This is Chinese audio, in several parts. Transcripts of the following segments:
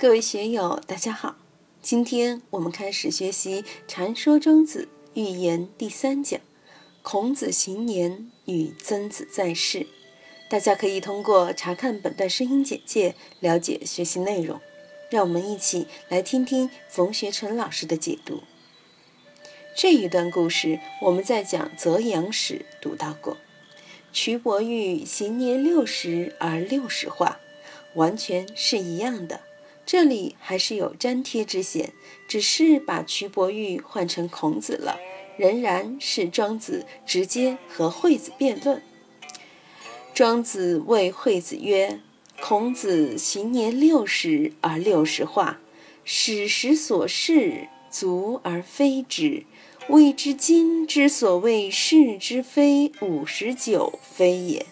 各位学友，大家好！今天我们开始学习《禅说庄子寓言》第三讲：孔子行年与曾子在世。大家可以通过查看本段声音简介了解学习内容。让我们一起来听听冯学成老师的解读。这一段故事我们在讲《泽阳时读到过。瞿伯玉行年六十而六十化，完全是一样的。这里还是有粘贴之嫌，只是把瞿伯玉换成孔子了，仍然是庄子直接和惠子辩论。庄子谓惠子曰：“孔子行年六十而六十化，史实所事足而非之，谓之今之所谓是之非五十九非也。”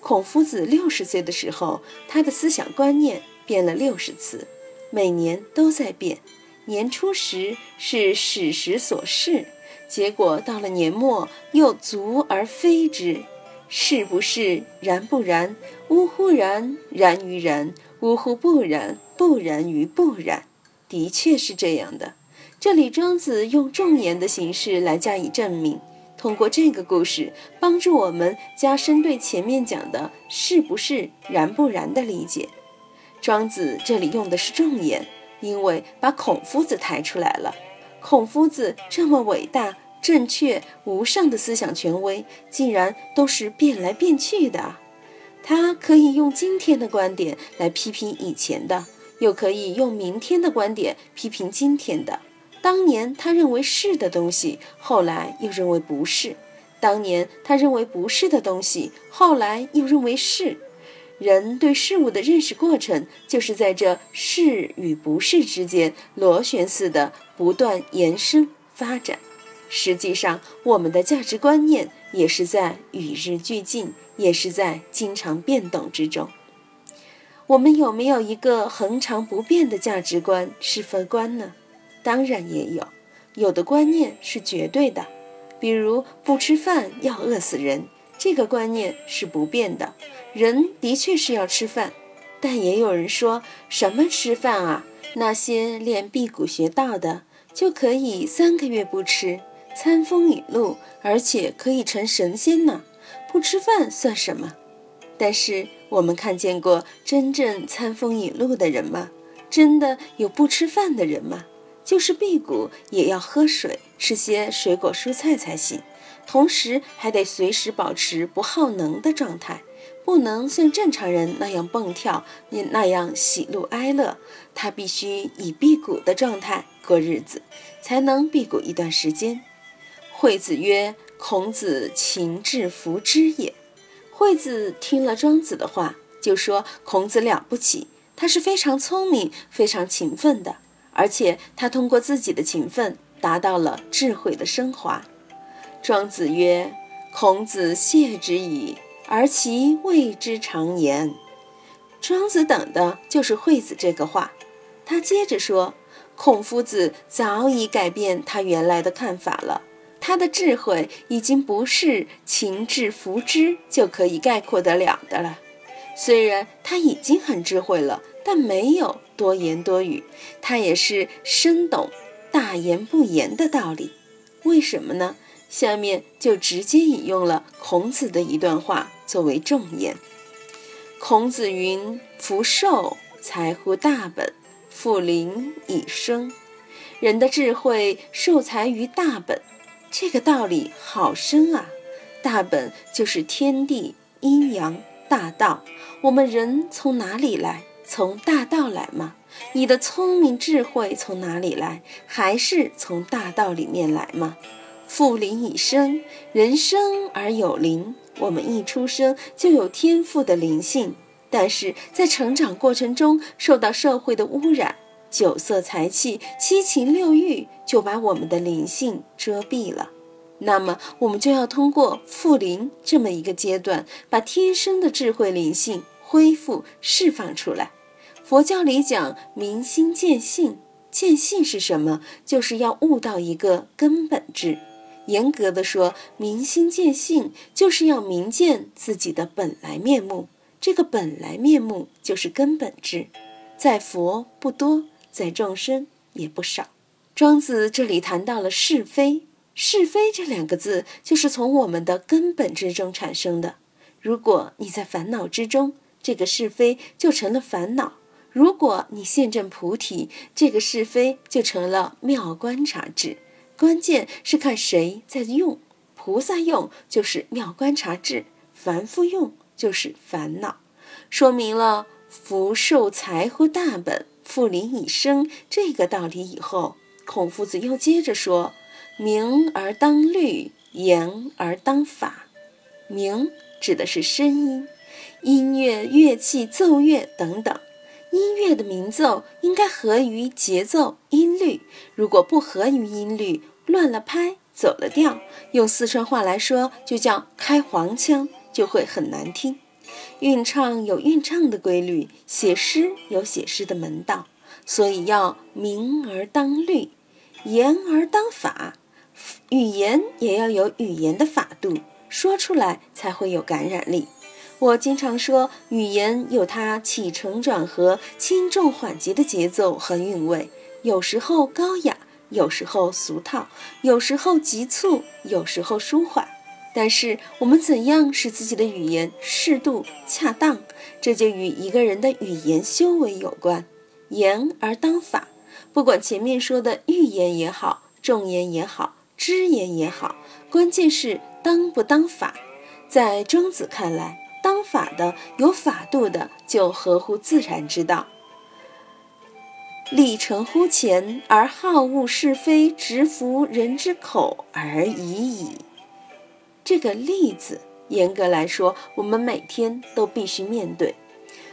孔夫子六十岁的时候，他的思想观念。变了六十次，每年都在变。年初时是史实所示，结果到了年末又足而非之。是不是？然不然？呜呼然！然于然！呜呼不然！不然于不然！的确是这样的。这里庄子用重言的形式来加以证明，通过这个故事帮助我们加深对前面讲的“是不是”“然不然”的理解。庄子这里用的是重言，因为把孔夫子抬出来了。孔夫子这么伟大、正确、无上的思想权威，竟然都是变来变去的。他可以用今天的观点来批评以前的，又可以用明天的观点批评今天的。当年他认为是的东西，后来又认为不是；当年他认为不是的东西，后来又认为是。人对事物的认识过程，就是在这是与不是之间螺旋似的不断延伸发展。实际上，我们的价值观念也是在与日俱进，也是在经常变动之中。我们有没有一个恒常不变的价值观、是非观呢？当然也有。有的观念是绝对的，比如不吃饭要饿死人。这个观念是不变的，人的确是要吃饭，但也有人说什么吃饭啊？那些练辟谷学道的就可以三个月不吃，餐风饮露，而且可以成神仙呢，不吃饭算什么？但是我们看见过真正餐风饮露的人吗？真的有不吃饭的人吗？就是辟谷也要喝水，吃些水果蔬菜才行。同时还得随时保持不耗能的状态，不能像正常人那样蹦跳，也那样喜怒哀乐。他必须以辟谷的状态过日子，才能辟谷一段时间。惠子曰：“孔子勤志弗之也。”惠子听了庄子的话，就说：“孔子了不起，他是非常聪明、非常勤奋的，而且他通过自己的勤奋，达到了智慧的升华。”庄子曰：“孔子谢之矣，而其谓之常言。”庄子等的就是惠子这个话。他接着说：“孔夫子早已改变他原来的看法了，他的智慧已经不是情志福之就可以概括得了的了。虽然他已经很智慧了，但没有多言多语，他也是深懂大言不言的道理。为什么呢？”下面就直接引用了孔子的一段话作为重言。孔子云：“福寿才乎大本，复灵以生。”人的智慧受财于大本，这个道理好深啊！大本就是天地阴阳大道。我们人从哪里来？从大道来吗？你的聪明智慧从哪里来？还是从大道里面来吗？复灵以生，人生而有灵。我们一出生就有天赋的灵性，但是在成长过程中受到社会的污染，酒色财气、七情六欲就把我们的灵性遮蔽了。那么，我们就要通过复灵这么一个阶段，把天生的智慧灵性恢复释放出来。佛教里讲明心见性，见性是什么？就是要悟到一个根本智。严格的说，明心见性就是要明见自己的本来面目，这个本来面目就是根本智。在佛不多，在众生也不少。庄子这里谈到了是非，是非这两个字就是从我们的根本之中产生的。如果你在烦恼之中，这个是非就成了烦恼；如果你现证菩提，这个是非就成了妙观察智。关键是看谁在用，菩萨用就是妙观察智，凡夫用就是烦恼。说明了福寿财乎大本，富临以生这个道理以后。孔夫子又接着说：“明而当律，言而当法。明指的是声音，音乐、乐器、奏乐等等。音乐的鸣奏应该合于节奏、音律，如果不合于音律，乱了拍，走了调，用四川话来说，就叫开黄腔，就会很难听。韵唱有韵唱的规律，写诗有写诗的门道。”所以要明而当律，言而当法，语言也要有语言的法度，说出来才会有感染力。我经常说，语言有它起承转合、轻重缓急的节奏和韵味，有时候高雅，有时候俗套，有时候急促，有时候舒缓。但是我们怎样使自己的语言适度恰当，这就与一个人的语言修为有关。言而当法，不管前面说的欲言也好，重言也好，知言也好，关键是当不当法。在庄子看来，当法的、有法度的，就合乎自然之道。立诚乎前，而好恶是非，直服人之口而已矣。这个“利”字，严格来说，我们每天都必须面对。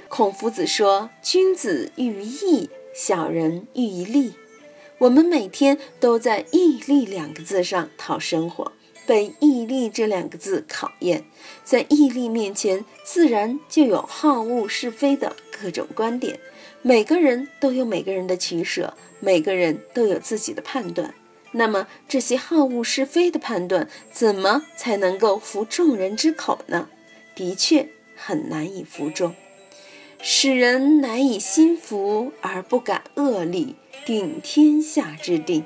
孔夫子说：“君子喻于义，小人喻于利。”我们每天都在“义利”两个字上讨生活，被“义利”这两个字考验。在义利面前，自然就有好恶是非的各种观点。每个人都有每个人的取舍，每个人都有自己的判断。那么，这些好恶是非的判断，怎么才能够服众人之口呢？的确，很难以服众。使人难以心服而不敢恶力，定天下之定。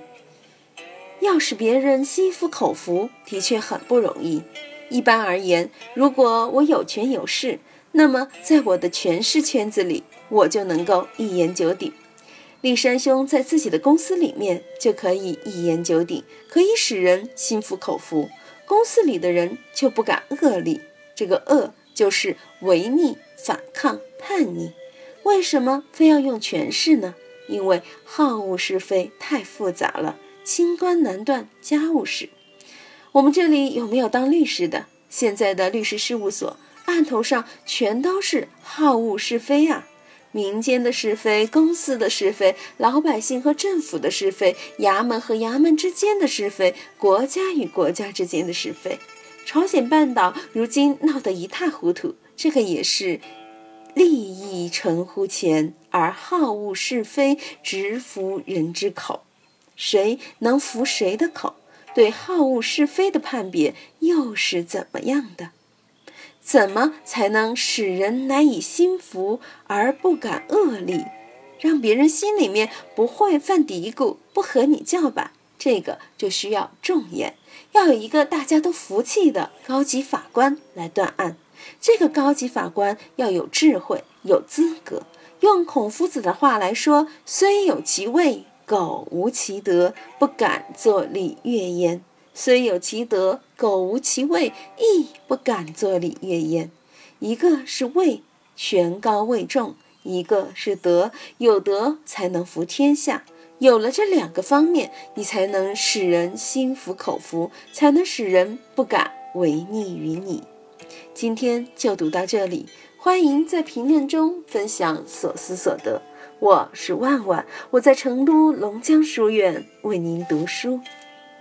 要使别人心服口服，的确很不容易。一般而言，如果我有权有势，那么在我的权势圈子里，我就能够一言九鼎。立山兄在自己的公司里面就可以一言九鼎，可以使人心服口服。公司里的人就不敢恶力，这个恶就是违逆。反抗、叛逆，为什么非要用权势呢？因为好恶是非太复杂了，清官难断家务事。我们这里有没有当律师的？现在的律师事务所案头上全都是好恶是非啊！民间的是非，公司的是非，老百姓和政府的是非，衙门和衙门之间的是非，国家与国家之间的是非。朝鲜半岛如今闹得一塌糊涂。这个也是利益成乎前，而好恶是非直服人之口。谁能服谁的口？对好恶是非的判别又是怎么样的？怎么才能使人难以心服而不敢恶力，让别人心里面不会犯嘀咕，不和你叫板？这个就需要重言，要有一个大家都服气的高级法官来断案。这个高级法官要有智慧，有资格。用孔夫子的话来说：“虽有其位，苟无其德，不敢作礼乐焉；虽有其德，苟无其位，亦不敢作礼乐焉。”一个是位，权高位重；一个是德，有德才能服天下。有了这两个方面，你才能使人心服口服，才能使人不敢违逆于你。今天就读到这里，欢迎在评论中分享所思所得。我是万万，我在成都龙江书院为您读书。